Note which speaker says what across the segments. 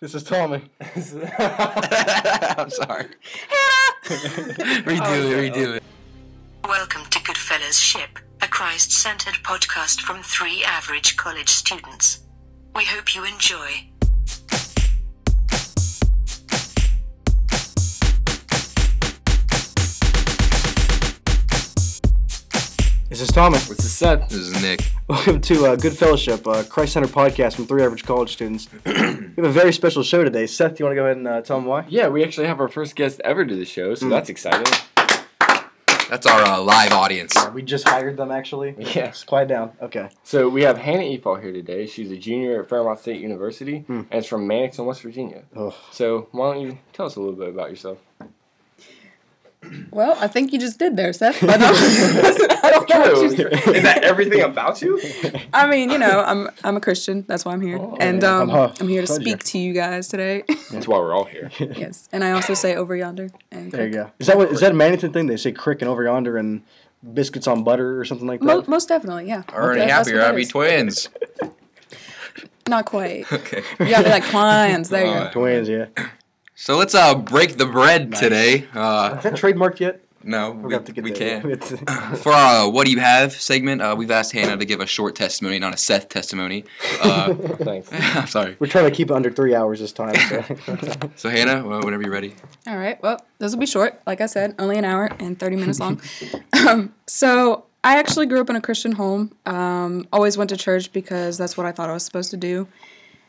Speaker 1: This is Tommy.
Speaker 2: I'm sorry. redo it, oh, redo it.
Speaker 3: Welcome to Goodfellas Ship, a Christ centered podcast from three average college students. We hope you enjoy.
Speaker 1: This is Thomas.
Speaker 2: This is Seth. This is Nick.
Speaker 1: Welcome to uh, Good Fellowship, a Christ Center podcast from three average college students. we have a very special show today. Seth, do you want to go ahead and uh, tell them why?
Speaker 2: Yeah, we actually have our first guest ever to the show, so that's exciting.
Speaker 4: That's our uh, live audience.
Speaker 1: We just hired them, actually.
Speaker 2: Yes.
Speaker 1: Quiet down. Okay.
Speaker 2: So we have Hannah Efall here today. She's a junior at Fairmont State University and is from Mannington, West Virginia.
Speaker 1: Oh.
Speaker 2: So why don't you tell us a little bit about yourself?
Speaker 5: Well, I think you just did there, Seth. But I don't know what you said.
Speaker 2: is that everything about you?
Speaker 5: I mean, you know, I'm I'm a Christian. That's why I'm here,
Speaker 2: Oh,
Speaker 5: and
Speaker 1: yeah.
Speaker 5: um,
Speaker 1: Uh-huh.
Speaker 5: I'm here to
Speaker 1: Pleasure.
Speaker 5: speak to you guys today.
Speaker 2: That's why we're all here.
Speaker 5: yes, and I also say over yonder. And
Speaker 1: There you go. Is that what? Is that a Mannington thing? They say crick and over yonder and biscuits on butter or something like that.
Speaker 5: Mo- most definitely, yeah.
Speaker 4: Already
Speaker 5: That- that's
Speaker 4: happier.
Speaker 5: what
Speaker 4: I'd
Speaker 5: it
Speaker 4: be
Speaker 5: is.
Speaker 4: twins.
Speaker 5: Not quite.
Speaker 4: Okay.
Speaker 5: You gotta be like clients. There you go.
Speaker 1: Twins, yeah.
Speaker 4: So let's uh break the bread today. Uh,
Speaker 1: Is that trademarked yet?
Speaker 4: no,
Speaker 1: We'll
Speaker 4: we,
Speaker 1: to get
Speaker 4: we can't. For our uh, "What Do You Have" segment, uh, we've asked Hannah to give a short testimony, not a Seth testimony. Uh,
Speaker 2: Thanks.
Speaker 4: I'm sorry.
Speaker 1: We're trying to keep it under three hours this time. So.
Speaker 4: So Hannah, well, whenever you're ready.
Speaker 5: All right. Well, this will be short. Like I said, only an hour and 30 minutes long. um, so, I actually grew up in a Christian home. Um, always went to church because that's what I thought I was supposed to do.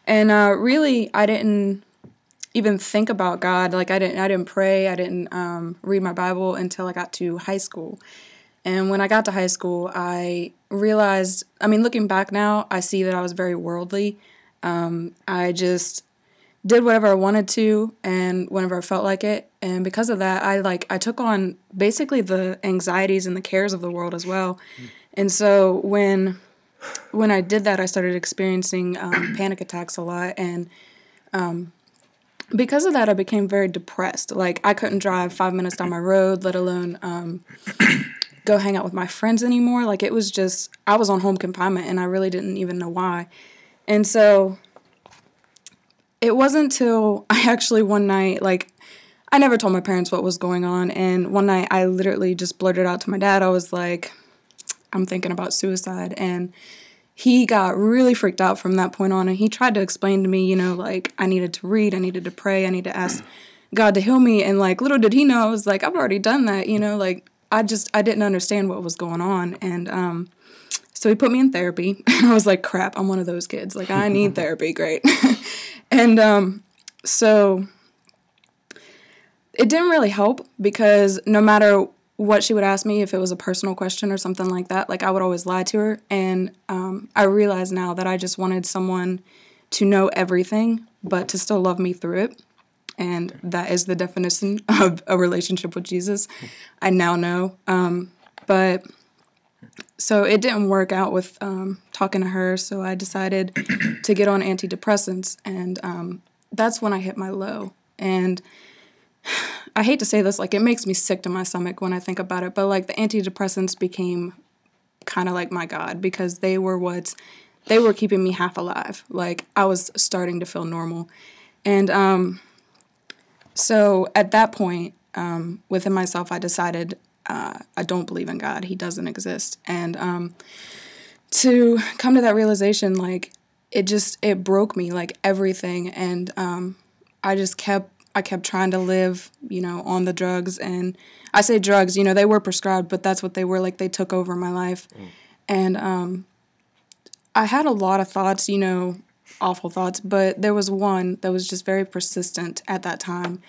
Speaker 5: And uh, really, I didn't even think about God. Like I didn't, I didn't pray. I didn't um, read my Bible until I got to high school. And when I got to high school, I realized. I mean, looking back now, I see that I was very worldly. Um, I just did whatever I wanted to and whenever I felt like it. And because of that, I like I took on basically the anxieties and the cares of the world as well. And so when when I did that, I started experiencing um, panic attacks a lot, and um, because of that, I became very depressed. Like I couldn't drive five minutes down my road, let alone um, go hang out with my friends anymore. Like it was just I was on home confinement, and I really didn't even know why. And so it wasn't until I actually one night, like, I never told my parents what was going on. And one night I literally just blurted out to my dad, I was like, I'm thinking about suicide. And he got really freaked out from that point on. And he tried to explain to me, you know, like, I needed to read, I needed to pray, I need to ask God to heal me. And like, little did he know, I was like, I've already done that, you know, like, I just, I didn't understand what was going on. And, um, so he put me in therapy. And I was like, crap, I'm one of those kids. Like, I need therapy. Great. and um, so it didn't really help because no matter what she would ask me, if it was a personal question or something like that, like I would always lie to her. And um, I realize now that I just wanted someone to know everything, but to still love me through it. And that is the definition of a relationship with Jesus. I now know. Um, but so it didn't work out with um, talking to her so i decided to get on antidepressants and um, that's when i hit my low and i hate to say this like it makes me sick to my stomach when i think about it but like the antidepressants became kind of like my god because they were what they were keeping me half alive like i was starting to feel normal and um, so at that point um, within myself i decided uh, I don't believe in God. He doesn't exist. And um, to come to that realization, like it just it broke me, like everything. And um, I just kept I kept trying to live, you know, on the drugs. And I say drugs, you know, they were prescribed, but that's what they were. Like they took over my life. And um, I had a lot of thoughts, you know, awful thoughts, but there was one that was just very persistent at that time.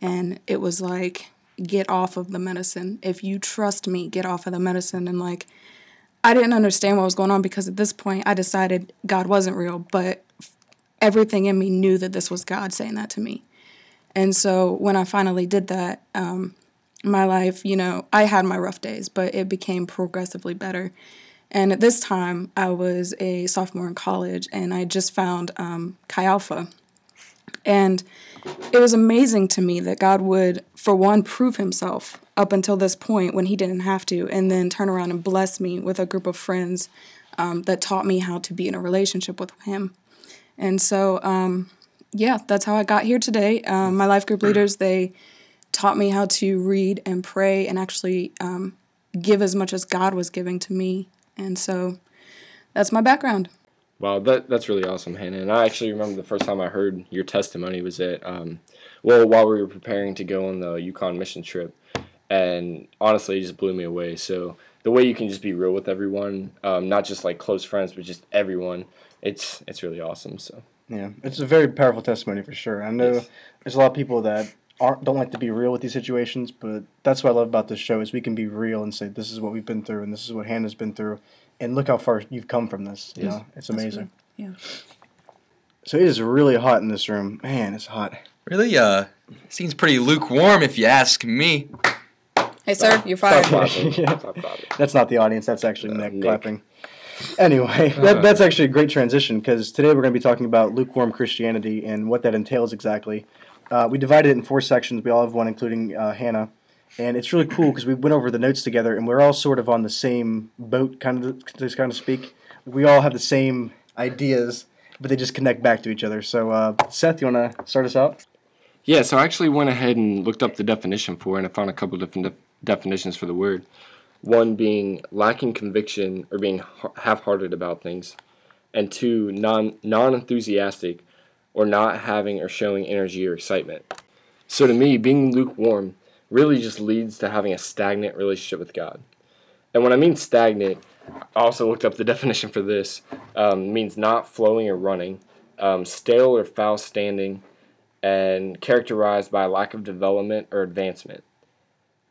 Speaker 5: And it was like, get off of the medicine. If you trust me, get off of the medicine. And like, I didn't understand what was going on because at this point I decided God wasn't real, but everything in me knew that this was God saying that to me. And so when I finally did that, um, my life, you know, I had my rough days, but it became progressively better. And at this time, I was a sophomore in college and I just found um, Chi Alpha. And it was amazing to me that God would, for one, prove himself up until this point when he didn't have to, and then turn around and bless me with a group of friends um, that taught me how to be in a relationship with him. And so um, yeah, that's how I got here today. Um, my life group leaders they taught me how to read and pray and actually um, give as much as God was giving to me, and so that's my background.
Speaker 2: Wow, that that's really awesome, Hannah. And I actually remember the first time I heard your testimony was at, um, well, while we were preparing to go on the Yukon mission trip, and honestly, it just blew me away. So the way you can just be real with everyone, um, not just like close friends, but just everyone, it's it's really awesome. So
Speaker 1: Yeah, it's a very powerful testimony for sure. I know
Speaker 2: Yes.
Speaker 1: there's a lot of people that aren't don't like to be real with these situations, but that's what I love about this show is we can be real and say this is what we've been through and this is what Hannah's been through, and look how far you've come from this. You
Speaker 2: Yes.
Speaker 1: know, it's amazing.
Speaker 5: Yeah.
Speaker 1: So it is really hot in this room. Man, it's hot.
Speaker 4: Really, uh, seems pretty lukewarm if you ask me.
Speaker 5: Hey, sir, you're
Speaker 2: Stop
Speaker 5: fired.
Speaker 2: clapping.
Speaker 1: Yeah.
Speaker 2: Stop clapping.
Speaker 1: That's not the audience. That's actually Nick,
Speaker 2: Nick.
Speaker 1: clapping. Anyway, that, that's actually a great transition because today we're going to be talking about lukewarm Christianity and what that entails exactly. Uh, we divided it in four sections. We all have one, including uh, Hannah, and it's really cool because we went over the notes together and we're all sort of on the same boat, kind of to kind of speak. We all have the same ideas, but they just connect back to each other. So, uh, Seth, you want to start us out?
Speaker 2: Yeah, so I actually went ahead and looked up the definition for it, and I found a couple different def- definitions for the word. One being lacking conviction or being half-hearted about things, and two non non-enthusiastic or not having or showing energy or excitement. So to me, being lukewarm really just leads to having a stagnant relationship with God. And when I mean stagnant, I also looked up the definition for this. Um, means not flowing or running, um, stale or foul standing, and characterized by lack of development or advancement,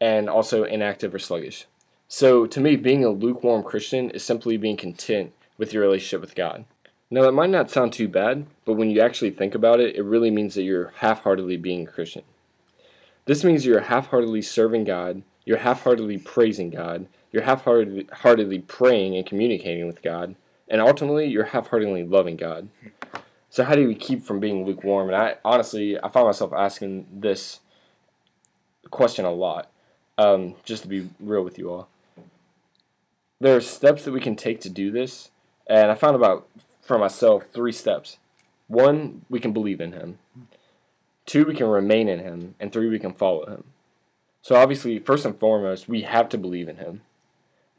Speaker 2: and also inactive or sluggish. So, to me, being a lukewarm Christian is simply being content with your relationship with God. Now, that might not sound too bad, but when you actually think about it, it really means that you're half heartedly being a Christian. This means you're half heartedly serving God, you're half heartedly praising God, you're half heartedly praying and communicating with God, and ultimately, you're half heartedly loving God. So how do we keep from being lukewarm? And I honestly, I find myself asking this question a lot. Um, just to be real with you all, there are steps that we can take to do this, and I found about for myself three steps. One, we can believe in Him. Two, we can remain in Him, and three, we can follow Him. So obviously, first and foremost, we have to believe in Him.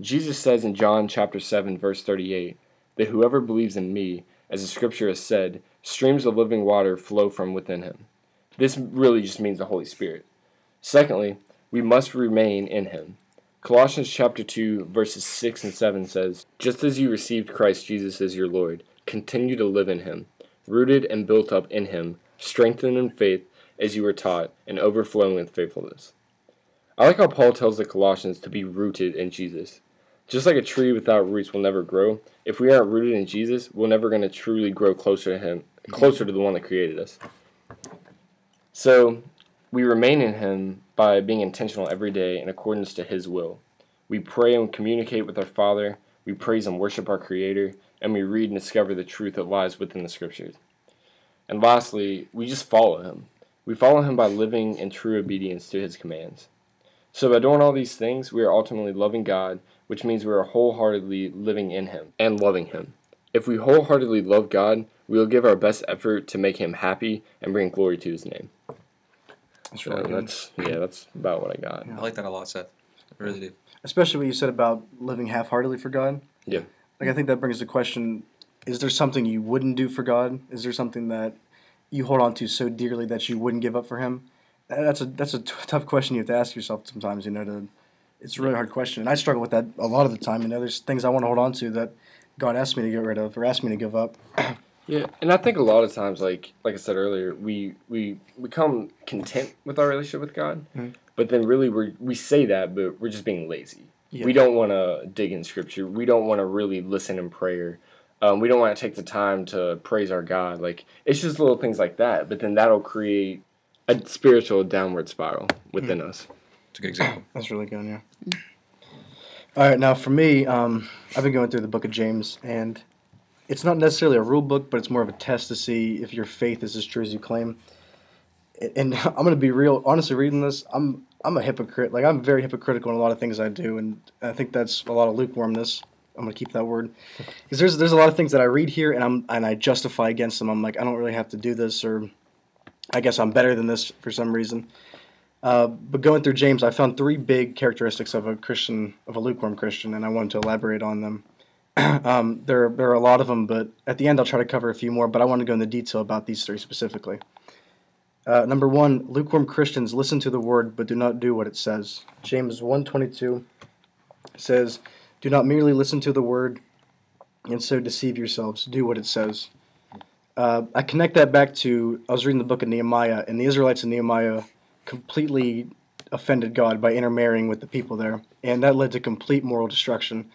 Speaker 2: Jesus says in John chapter seven, verse thirty-eight, that whoever believes in me, as the scripture has said, streams of living water flow from within him. This really just means the Holy Spirit. Secondly, we must remain in him. Colossians chapter 2 verses 6 and 7 says, "Just as you received Christ Jesus as your Lord, continue to live in him, rooted and built up in him, strengthened in faith as you were taught, and overflowing with faithfulness." I like how Paul tells the Colossians to be rooted in Jesus. Just like a tree without roots will never grow, if we aren't rooted in Jesus, we're never going to truly grow closer to Him, closer to the one that created us. So, we remain in Him by being intentional every day in accordance to His will. We pray and communicate with our Father, we praise and worship our Creator, and we read and discover the truth that lies within the Scriptures. And lastly, we just follow Him. We follow Him by living in true obedience to His commands. So, by doing all these things, we are ultimately loving God, which means we are wholeheartedly living in Him and loving Him. If we wholeheartedly love God, we will give our best effort to make Him happy and bring glory to His name.
Speaker 1: That's
Speaker 2: So
Speaker 1: really good.
Speaker 2: yeah, that's about what I got.
Speaker 4: I like that a lot, Seth. I really do.
Speaker 1: Especially what you said about living half-heartedly for God.
Speaker 2: Yeah.
Speaker 1: Like I think that brings the question: Is there something you wouldn't do for God? Is there something that you hold on to so dearly that you wouldn't give up for Him? That's a that's a t- tough question you have to ask yourself sometimes. You know, to it's a really hard question, and I struggle with that a lot of the time. You know, there's things I want to hold on to that God asked me to get rid of or asked me to give up.
Speaker 2: Yeah, and I think a lot of times, like like I said earlier, we we become content with our relationship with God,
Speaker 1: Mhm.
Speaker 2: but then really we we say that, but we're just being lazy.
Speaker 1: Yeah.
Speaker 2: We don't want to dig in Scripture. We don't want to really listen in prayer. Um, we don't want to take the time to praise our God. Like it's just little things like that, but then that'll create a spiritual downward spiral within us.
Speaker 4: It's a good example.
Speaker 1: That's really good, yeah. All right, now for me, um, I've been going through the book of James, and it's not necessarily a rule book, but it's more of a test to see if your faith is as true as you claim. And I'm going to be real, honestly, reading this, I'm I'm a hypocrite. Like I'm very hypocritical in a lot of things I do, and I think that's a lot of lukewarmness I'm gonna keep that word because there's there's a lot of things that I read here and I'm and I justify against them. I'm like I don't really have to do this or I guess I'm better than this for some reason. Uh, but going through James, I found three big characteristics of a Christian, of a lukewarm Christian, and I wanted to elaborate on them. um, there, there are a lot of them, but at the end I'll try to cover a few more. But I want to go into detail about these three specifically. Uh, number one, lukewarm Christians listen to the word but do not do what it says. James 1.22 says, Do not merely listen to the word and so deceive yourselves. Do what it says. Uh, I connect that back to, I was reading the book of Nehemiah, and the Israelites in Nehemiah completely offended God by intermarrying with the people there, and that led to complete moral destruction.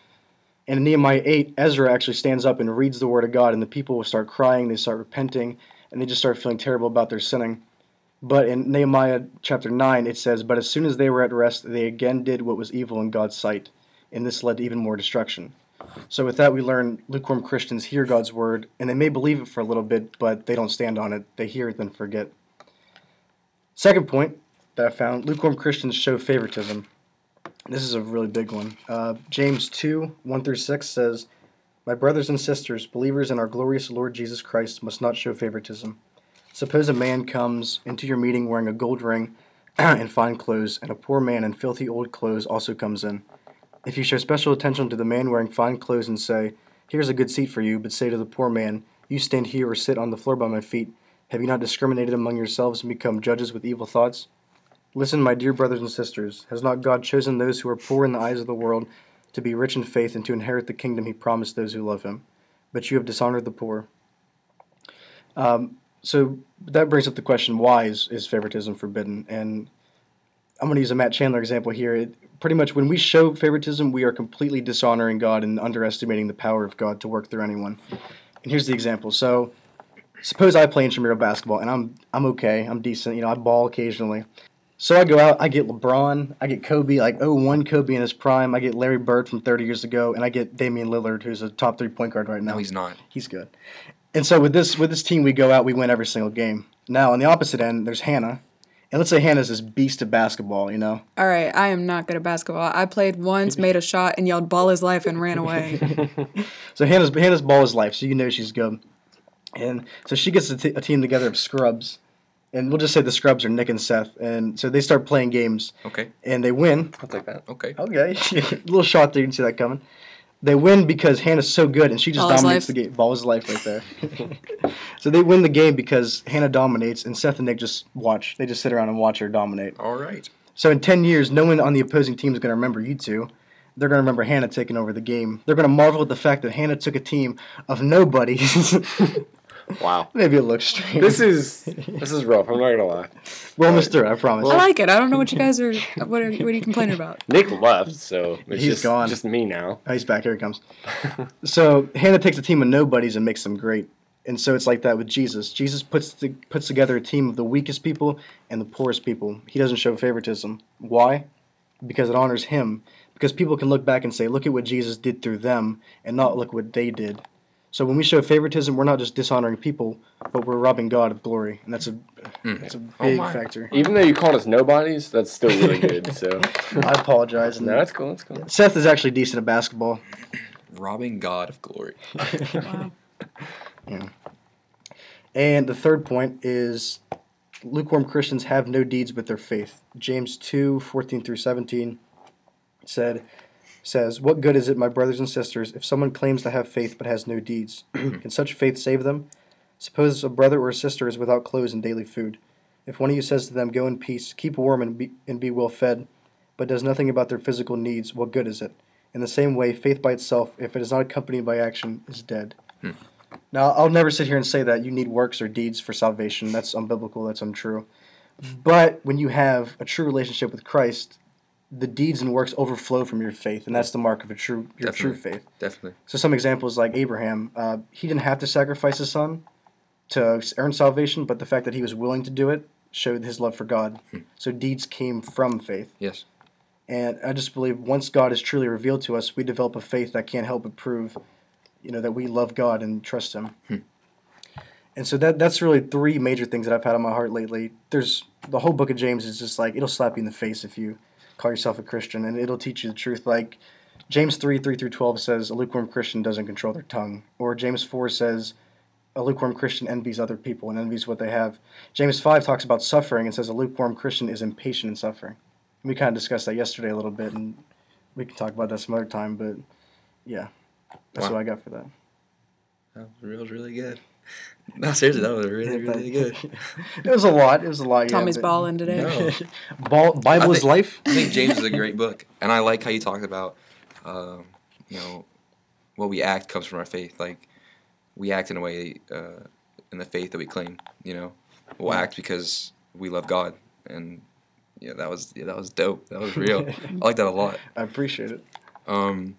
Speaker 1: And in Nehemiah 8, Ezra actually stands up and reads the word of God, and the people will start crying, they start repenting, and they just start feeling terrible about their sinning. But in Nehemiah chapter 9, it says, But as soon as they were at rest, they again did what was evil in God's sight, and this led to even more destruction. So with that, we learn lukewarm Christians hear God's word, and they may believe it for a little bit, but they don't stand on it. They hear it, then forget. Second point that I found lukewarm Christians show favoritism. This is a really big one. Uh, James 2 1 through 6 says, My brothers and sisters, believers in our glorious Lord Jesus Christ, must not show favoritism. Suppose a man comes into your meeting wearing a gold ring and fine clothes, and a poor man in filthy old clothes also comes in. If you show special attention to the man wearing fine clothes and say, Here's a good seat for you, but say to the poor man, You stand here or sit on the floor by my feet, have you not discriminated among yourselves and become judges with evil thoughts? Listen, my dear brothers and sisters, has not God chosen those who are poor in the eyes of the world to be rich in faith and to inherit the kingdom he promised those who love him? But you have dishonored the poor. Um, so that brings up the question why is, is favoritism forbidden? And I'm going to use a Matt Chandler example here. It, pretty much when we show favoritism, we are completely dishonoring God and underestimating the power of God to work through anyone. And here's the example. So suppose I play intramural basketball and I'm I'm okay, I'm decent, you know, I ball occasionally. So I go out, I get LeBron, I get Kobe, like 01 Kobe in his prime, I get Larry Bird from 30 years ago, and I get Damian Lillard, who's a top three point guard right now.
Speaker 4: No, he's not.
Speaker 1: He's good. And so with this with this team, we go out, we win every single game. Now on the opposite end, there's Hannah, and let's say Hannah's this beast of basketball, you know.
Speaker 5: All right, I am not good at basketball. I played once, made a shot, and yelled "ball is life" and ran away.
Speaker 1: So Hannah's Hannah's ball is life, so you know she's good. And so she gets a, t- a team together of scrubs, and we'll just say the scrubs are Nick and Seth, and so they start playing games,
Speaker 4: Okay.
Speaker 1: and they win.
Speaker 2: I'll take that.
Speaker 4: Okay.
Speaker 1: Okay, a little shot there, you can see that coming. They win because Hannah's so good, and she just
Speaker 5: Ball
Speaker 1: dominates
Speaker 5: life.
Speaker 1: the game. Ball is life right there. so they win the game because Hannah dominates, and Seth and Nick just watch. They just sit around and watch her dominate.
Speaker 4: All right.
Speaker 1: So in 10 years, no one on the opposing team is going to remember you two. They're going to remember Hannah taking over the game. They're going to marvel at the fact that Hannah took a team of nobodies.
Speaker 2: Wow.
Speaker 1: Maybe it looks strange.
Speaker 2: This is this is rough. I'm not gonna lie.
Speaker 1: We're almost through, I promise.
Speaker 5: I like it. I don't know what you guys are. What are, what are you complaining about?
Speaker 2: Nick left, so it's
Speaker 1: He's
Speaker 2: just,
Speaker 1: gone.
Speaker 2: just me now.
Speaker 1: Oh, he's back. Here he comes. so Hannah takes a team of nobodies and makes them great. And so it's like that with Jesus. Jesus puts the, puts together a team of the weakest people and the poorest people. He doesn't show favoritism. Why? Because it honors him. Because people can look back and say, "Look at what Jesus did through them," and not look what they did. So when we show favoritism, we're not just dishonoring people, but we're robbing God of glory, and that's a hmm. that's a oh big
Speaker 2: my.
Speaker 1: factor.
Speaker 2: Even though you called us nobodies, that's still really good. So
Speaker 1: I apologize.
Speaker 2: No, that's cool. That's cool.
Speaker 1: Seth is actually decent at basketball.
Speaker 4: Robbing God of glory.
Speaker 5: Wow.
Speaker 1: And the third point is lukewarm Christians have no deeds but their faith. James 2 14 through 17 said, says, What good is it, my brothers and sisters, if someone claims to have faith but has no deeds? Can such faith save them? Suppose a brother or a sister is without clothes and daily food. If one of you says to them, Go in peace, keep warm and be, and be well fed, but does nothing about their physical needs, what good is it? In the same way, faith by itself, if it is not accompanied by action, is dead. Hmm. Now, I'll never sit here and say that you need works or deeds for salvation. That's unbiblical. That's untrue. But when you have a true relationship with Christ, the deeds and works overflow from your faith, and that's the mark of a true your true faith.
Speaker 4: Definitely.
Speaker 1: So some examples like Abraham, uh, he didn't have to sacrifice his son to earn salvation, but the fact that he was willing to do it showed his love for God. So deeds came from faith.
Speaker 4: Yes.
Speaker 1: And I just believe once God is truly revealed to us, we develop a faith that can't help but prove, you know, that we love God and trust Him. And so that that's really three major things that I've had on my heart lately. There's the whole book of James is just like it'll slap you in the face if you call yourself a Christian, and it'll teach you the truth. Like James 3 3 through 12 says a lukewarm Christian doesn't control their tongue. Or James 4 says a lukewarm Christian envies other people and envies what they have. James 5 talks about suffering and says a lukewarm Christian is impatient in suffering. We kind of discussed that yesterday a little bit, and we can talk about that some other time, but yeah, that's
Speaker 4: Wow.
Speaker 1: what I got for that.
Speaker 4: That was really good. No, seriously, that was really, really good.
Speaker 1: It was a lot. It was a lot.
Speaker 5: Tommy's
Speaker 1: but-
Speaker 5: balling today.
Speaker 4: No.
Speaker 1: Ball, Bible
Speaker 4: I
Speaker 1: is life.
Speaker 4: I think James is a great book, and I like how you talked about, um, you know, what we act comes from our faith. Like, we act in a way uh, in the faith that we claim. You know, we'll act because we love God, and yeah, that was yeah, that was dope. That was real. I like that a lot.
Speaker 1: I appreciate it.
Speaker 4: Um,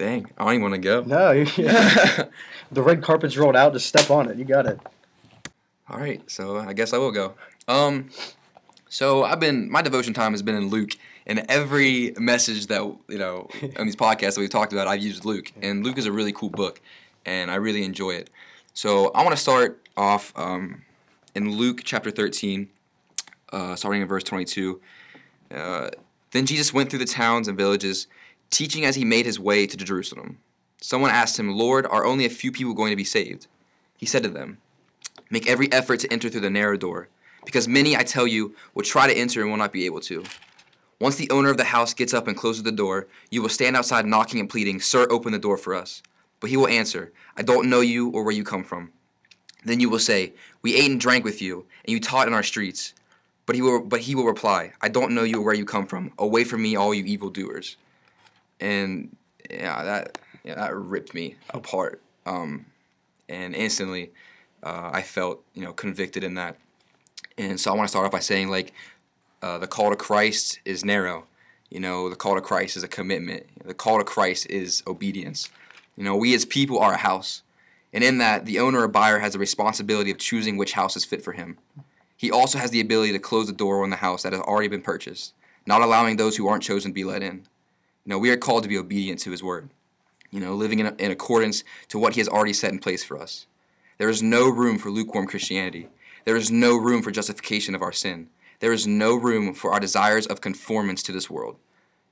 Speaker 4: dang, I don't even want to go.
Speaker 1: No, you, the red carpet's rolled out. Just step on it. You got it.
Speaker 4: All right, so I guess I will go. Um, so I've been my devotion time has been in Luke, and every message that you know on these podcasts that we've talked about, I've used Luke, and Luke is a really cool book, and I really enjoy it. So I want to start off um, in Luke chapter thirteen, uh, starting in verse twenty-two. Uh, then Jesus went through the towns and villages, teaching as he made his way to Jerusalem. Someone asked him, "Lord, are only a few people going to be saved?" He said to them. Make every effort to enter through the narrow door, because many, I tell you, will try to enter and will not be able to. Once the owner of the house gets up and closes the door, you will stand outside knocking and pleading, Sir, open the door for us. But he will answer, I don't know you or where you come from. Then you will say, We ate and drank with you, and you taught in our streets. But he will, but he will reply, I don't know you or where you come from. Away from me, all you evildoers. And yeah, that yeah, that ripped me apart. Um, and instantly, uh, I felt you know convicted in that. And so I want to start off by saying like uh, the call to Christ is narrow. You know, the call to Christ is a commitment. The call to Christ is obedience. You know, we as people are a house, and in that, the owner or buyer has the responsibility of choosing which house is fit for him. He also has the ability to close the door on the house that has already been purchased, not allowing those who aren't chosen to be let in. You know, we are called to be obedient to His word. You know, living in, in accordance to what He has already set in place for us. There is no room for lukewarm Christianity. There is no room for justification of our sin. There is no room for our desires of conformance to this world.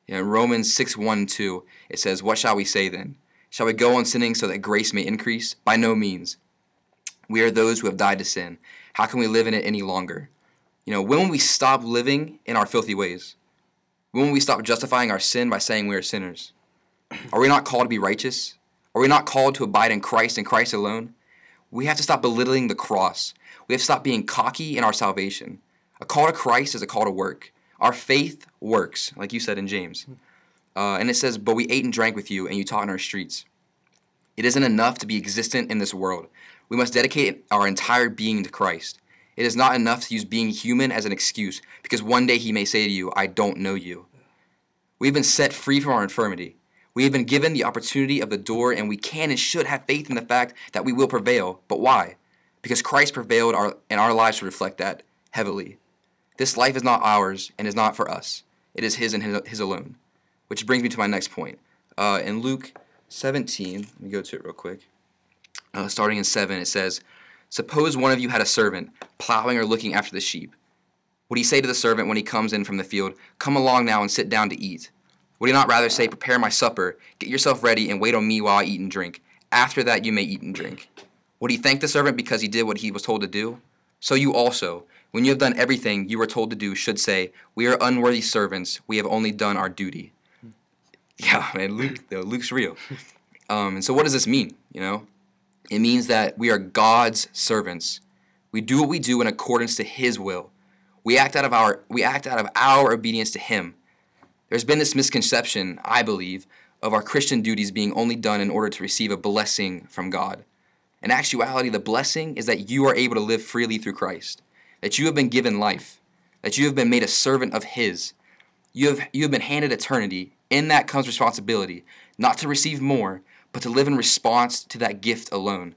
Speaker 4: You know, in Romans 6 1 2, it says, What shall we say then? Shall we go on sinning so that grace may increase? By no means. We are those who have died to sin. How can we live in it any longer? You know, when will we stop living in our filthy ways? When will we stop justifying our sin by saying we are sinners? Are we not called to be righteous? Are we not called to abide in Christ and Christ alone? We have to stop belittling the cross. We have to stop being cocky in our salvation. A call to Christ is a call to work. Our faith works, like you said in James. Uh, and it says, But we ate and drank with you, and you taught in our streets. It isn't enough to be existent in this world. We must dedicate our entire being to Christ. It is not enough to use being human as an excuse, because one day He may say to you, I don't know you. We have been set free from our infirmity. We have been given the opportunity of the door, and we can and should have faith in the fact that we will prevail. But why? Because Christ prevailed, our, and our lives should reflect that heavily. This life is not ours and is not for us. It is His and His, his alone. Which brings me to my next point. Uh, in Luke 17, let me go to it real quick. Uh, starting in 7, it says, Suppose one of you had a servant plowing or looking after the sheep. Would he say to the servant when he comes in from the field, Come along now and sit down to eat? Would he not rather say, Prepare my supper, get yourself ready, and wait on me while I eat and drink? After that you may eat and drink. Would he thank the servant because he did what he was told to do? So you also, when you have done everything you were told to do, should say, We are unworthy servants, we have only done our duty. Yeah, man, Luke, Luke's real. Um, and so, what does this mean? You know, it means that we are God's servants. We do what we do in accordance to His will. We act out of our we act out of our obedience to Him. There's been this misconception, I believe, of our Christian duties being only done in order to receive a blessing from God. In actuality, the blessing is that you are able to live freely through Christ, that you have been given life, that you have been made a servant of His. You have, you have been handed eternity. In that comes responsibility, not to receive more, but to live in response to that gift alone.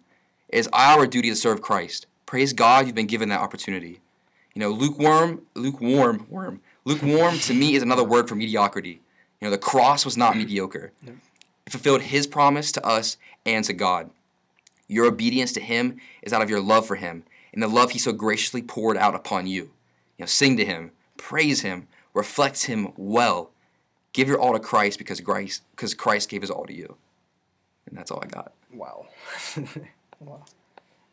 Speaker 4: It is our duty to serve Christ. Praise God, you've been given that opportunity. You know, lukewarm, lukewarm, worm. Lukewarm to me is another word for mediocrity. You know, the cross was not mediocre. It fulfilled His promise to us and to God. Your obedience to Him is out of your love for Him and the love He so graciously poured out upon you. You know, sing to Him, praise Him, reflect Him well. give your all to Christ because Christ because Christ gave his all to you. And that's all I got.
Speaker 1: Wow. wow.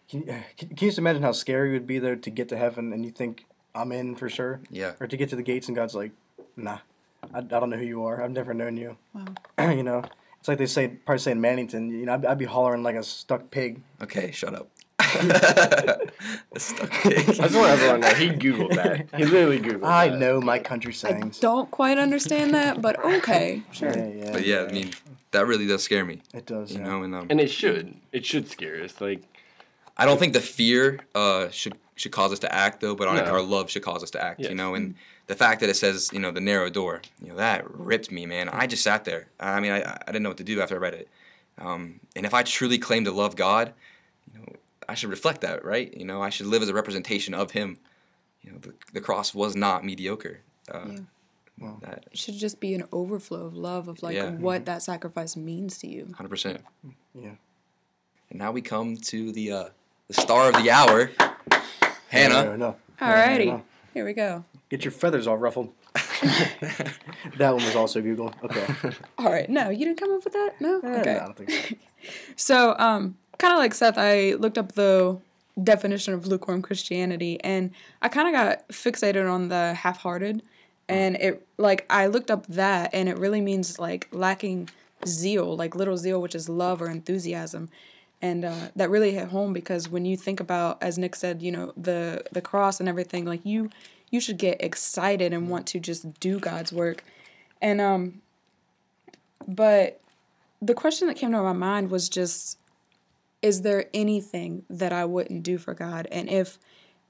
Speaker 1: Can, you- uh, can, can you just imagine how scary it would be there to get to heaven and you think I'm in for sure?
Speaker 4: Yeah.
Speaker 1: Or to get to the gates and God's like, nah, I, I don't know who you are. I've never known you.
Speaker 5: Wow.
Speaker 1: you know, it's like they say, probably say in Mannington, you know, I'd, I'd be hollering like a stuck pig.
Speaker 4: Okay, shut up. The stuck pig.
Speaker 2: I just want everyone to know he Googled that. He literally Googled that.
Speaker 1: I
Speaker 2: that.
Speaker 1: know my country sayings.
Speaker 5: I don't quite understand that, but okay, sure.
Speaker 1: Yeah, yeah,
Speaker 4: But yeah, I mean, that really does scare me.
Speaker 1: it does.
Speaker 4: You
Speaker 1: yeah.
Speaker 4: know, and um,
Speaker 2: And it should. It should scare us. Like,
Speaker 4: I don't think the fear uh, should should cause us to act though, but on
Speaker 2: No.
Speaker 4: our love should cause us to act.
Speaker 2: Yes.
Speaker 4: You know, and the fact that it says you know the narrow door, you know that ripped me, man. I just sat there. I mean, I, I didn't know what to do after I read it. Um, and if I truly claim to love God, you know, I should reflect that, right? You know, I should live as a representation of Him. You know, the, the cross was not mediocre. Uh,
Speaker 5: Yeah.
Speaker 4: That
Speaker 5: It should just be an overflow of love of like
Speaker 4: Yeah.
Speaker 5: what that sacrifice means to you.
Speaker 4: hundred percent.
Speaker 1: Yeah.
Speaker 4: And now we come to the uh, the star of the hour, Hannah.
Speaker 1: No, no.
Speaker 5: Alrighty,
Speaker 1: no.
Speaker 5: here we go.
Speaker 1: Get your feathers all ruffled. that one was also Google. Okay.
Speaker 5: All right, no, you didn't come up with that. No,
Speaker 1: Eh,
Speaker 5: okay.
Speaker 1: no, I don't think so.
Speaker 5: So, um, kind of like Seth, I looked up the definition of lukewarm Christianity, and I kind of got fixated on the half-hearted, and it like I looked up that, and it really means like lacking zeal, like little zeal, which is love or enthusiasm, and uh, that really hit home because when you think about, as Nick said, you know the the cross and everything, like you you should get excited and want to just do God's work, and um, but the question that came to my mind was just is there anything that I wouldn't do for God? And if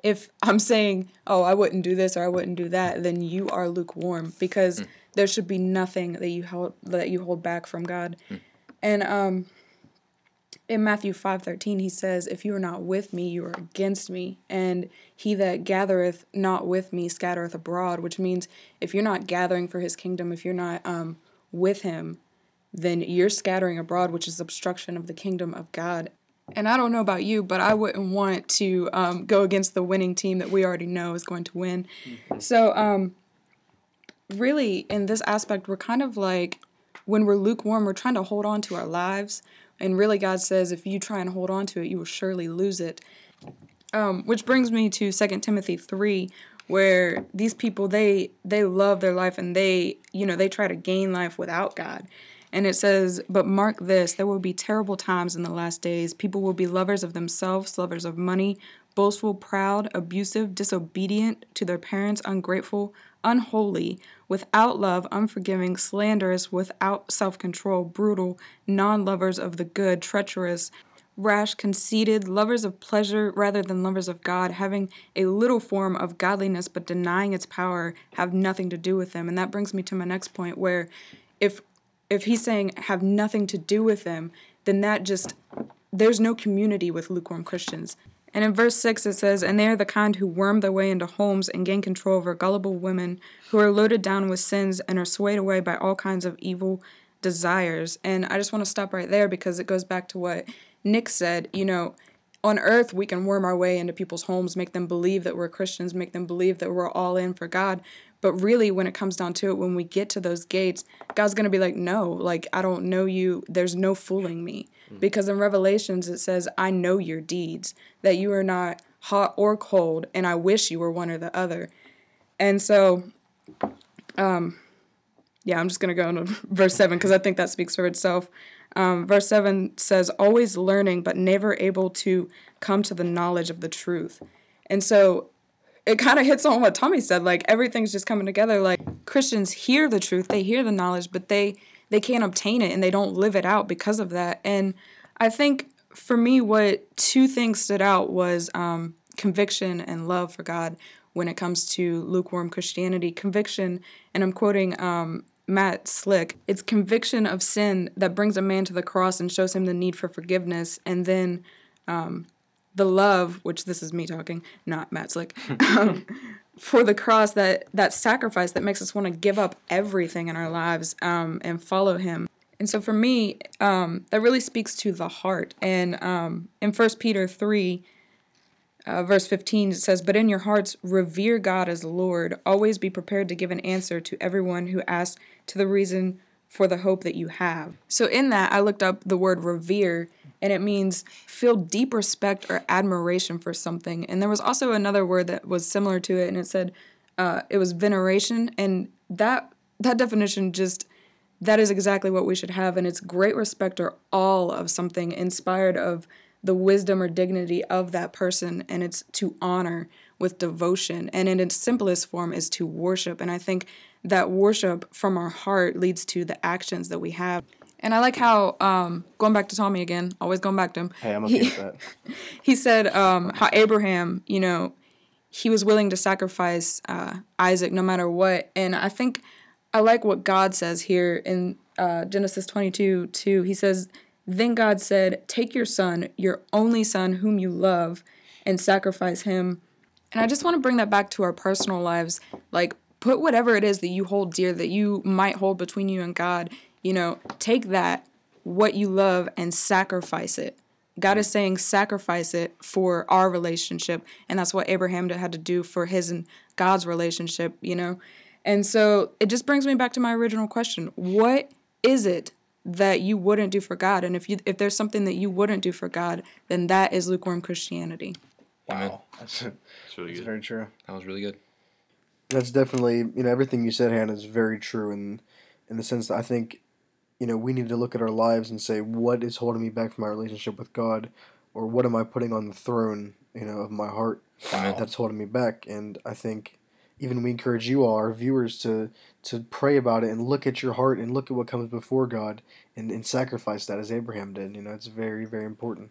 Speaker 5: if I'm saying, "Oh, I wouldn't do this or I wouldn't do that," then you are lukewarm because there should be nothing that you hold that you hold back from God. And um in Matthew 5:13 he says, "If you are not with me, you are against me, and he that gathereth not with me scattereth abroad," which means if you're not gathering for his kingdom, if you're not um with him, then you're scattering abroad, which is obstruction of the kingdom of God. And I don't know about you, but I wouldn't want to um, go against the winning team that we already know is going to win. So, um, really, in this aspect, we're kind of like when we're lukewarm, we're trying to hold on to our lives. And really, God says, if you try and hold on to it, you will surely lose it. Um, which brings me to 2 Timothy 3, where these people, they, they love their life and they, you know, they try to gain life without God. And it says, But mark this, there will be terrible times in the last days. People will be lovers of themselves, lovers of money, boastful, proud, abusive, disobedient to their parents, ungrateful, unholy, without love, unforgiving, slanderous, without self control, brutal, non lovers of the good, treacherous, rash, conceited, lovers of pleasure rather than lovers of God, having a little form of godliness but denying its power, have nothing to do with them. And that brings me to my next point where if if he's saying have nothing to do with them, then that just there's no community with lukewarm Christians. And in verse 6 it says, And they are the kind who worm their way into homes and gain control over gullible women who are loaded down with sins and are swayed away by all kinds of evil desires. And I just want to stop right there because it goes back to what Nick said. You know, on earth, we can worm our way into people's homes, make them believe that we're Christians, make them believe that we're all in for God. But really, when it comes down to it, when we get to those gates, God's going to be like, no, like, I don't know you. There's no fooling me. Because in Revelations, it says, I know your deeds, that you are not hot or cold, and I wish you were one or the other. And so, um, yeah, I'm just going to go into verse 7 because I think that speaks for itself. Um, verse 7 says, always learning, but never able to come to the knowledge of the truth. And so it kind of hits on what Tommy said. Like everything's just coming together. Like Christians hear the truth, they hear the knowledge, but they they can't obtain it and they don't live it out because of that. And I think for me, what two things stood out was um, conviction and love for God when it comes to lukewarm Christianity. Conviction, and I'm quoting um, Matt Slick, it's conviction of sin that brings a man to the cross and shows him the need for forgiveness. And then um, the love, which this is me talking, not Matt Slick, um, for the cross, that, that sacrifice that makes us want to give up everything in our lives um, and follow him. And so for me, um, that really speaks to the heart. And um, in 1 Peter 3, uh, verse 15 it says, But in your hearts, revere God as Lord. Always be prepared to give an answer to everyone who asks to the reason for the hope that you have. So, in that, I looked up the word revere, and it means feel deep respect or admiration for something. And there was also another word that was similar to it, and it said uh, it was veneration. And that that definition just that is exactly what we should have and it's great respect or awe of something inspired of the wisdom or dignity of that person and it's to honor with devotion and in its simplest form is to worship and i think that worship from our heart leads to the actions that we have and i like how um, going back to tommy again always going back to him
Speaker 1: Hey, I'm okay
Speaker 5: he,
Speaker 1: with that.
Speaker 5: he said um, how abraham you know he was willing to sacrifice uh, isaac no matter what and i think i like what god says here in uh, genesis 22 2 he says then God said, Take your son, your only son, whom you love, and sacrifice him. And I just want to bring that back to our personal lives. Like, put whatever it is that you hold dear, that you might hold between you and God, you know, take that, what you love, and sacrifice it. God is saying, sacrifice it for our relationship. And that's what Abraham had to do for his and God's relationship, you know? And so it just brings me back to my original question What is it that you wouldn't do for God. And if you if there's something that you wouldn't do for God, then that is lukewarm Christianity.
Speaker 1: Wow, that's,
Speaker 2: It's really
Speaker 1: that's
Speaker 2: good.
Speaker 1: very true.
Speaker 4: That was really good.
Speaker 1: That's definitely you know everything you said, Hannah, is very true in in the sense that I think you know we need to look at our lives and say what is holding me back from my relationship with God, or what am I putting on the throne you know of my heart
Speaker 4: Wow.
Speaker 1: that's holding me back. And I think even we encourage you all, our viewers, to to pray about it and look at your heart and look at what comes before God and, and sacrifice that as Abraham did. You know, it's very very important.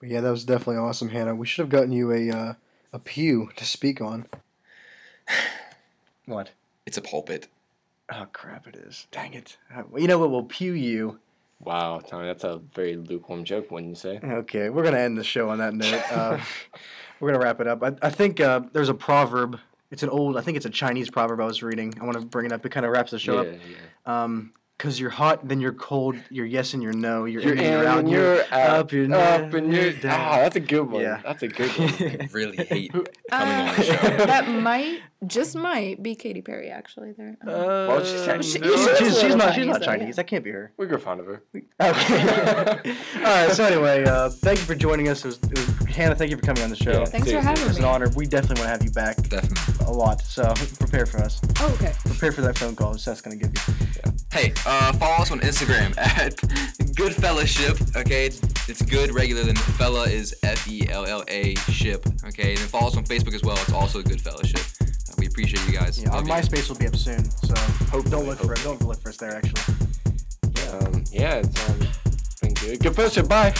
Speaker 1: But yeah, that was definitely awesome, Hannah. We should have gotten you a uh, a pew to speak on. What?
Speaker 4: It's a pulpit.
Speaker 1: Oh crap! It is. Dang it. Uh, You know what? We'll pew you.
Speaker 2: Wow, Tommy, that's a very lukewarm joke, wouldn't you say?
Speaker 1: Okay, we're gonna end the show on that note. Uh, we're gonna wrap it up. I, I think uh, there's a proverb. It's an old. I think it's a Chinese proverb I was reading. I want to bring it up. It kind of wraps the show
Speaker 2: yeah,
Speaker 1: up.
Speaker 2: yeah.
Speaker 1: Um, cause you're hot, then you're cold. You're yes and you're no. You're,
Speaker 2: You're
Speaker 1: in and you're out. You're,
Speaker 2: you're
Speaker 1: up. You're
Speaker 2: up, and you're
Speaker 1: down.
Speaker 2: Ah, that's a good one.
Speaker 1: Yeah.
Speaker 2: That's a good one.
Speaker 4: I really hate coming
Speaker 5: Uh,
Speaker 4: on the show.
Speaker 5: that might just might be Katy Perry actually there. Um,
Speaker 2: Well, she's
Speaker 1: Uh,
Speaker 2: Chinese.
Speaker 1: she's, she's,
Speaker 5: She's
Speaker 1: she's not. She's
Speaker 5: Chinese,
Speaker 1: not Chinese.
Speaker 5: yeah.
Speaker 1: That can't be her.
Speaker 2: we grew fond of her.
Speaker 1: Okay. All right. So anyway, uh, thank you for joining us. It was, it was, Hannah, thank you for coming on the show.
Speaker 2: Yeah,
Speaker 5: Thanks for
Speaker 2: seriously.
Speaker 5: having
Speaker 1: It's an
Speaker 5: me.
Speaker 1: honor. We definitely want to have you back
Speaker 4: Definitely.
Speaker 1: a lot. So prepare for us.
Speaker 5: Oh, okay.
Speaker 1: Prepare for that phone call Seth's gonna give you. Yeah.
Speaker 4: Hey, uh, follow us on Instagram at Good Fellowship. Okay, it's good regular than fella is F E L L A ship. Okay, and then follow us on Facebook as well. It's also Good Fellowship. Uh, we appreciate you guys.
Speaker 1: Yeah, our
Speaker 4: you.
Speaker 1: MySpace will be up soon, so hope don't look for it. Don't look for us there actually.
Speaker 2: Um, yeah, it's um, been good. Good fellowship. Bye.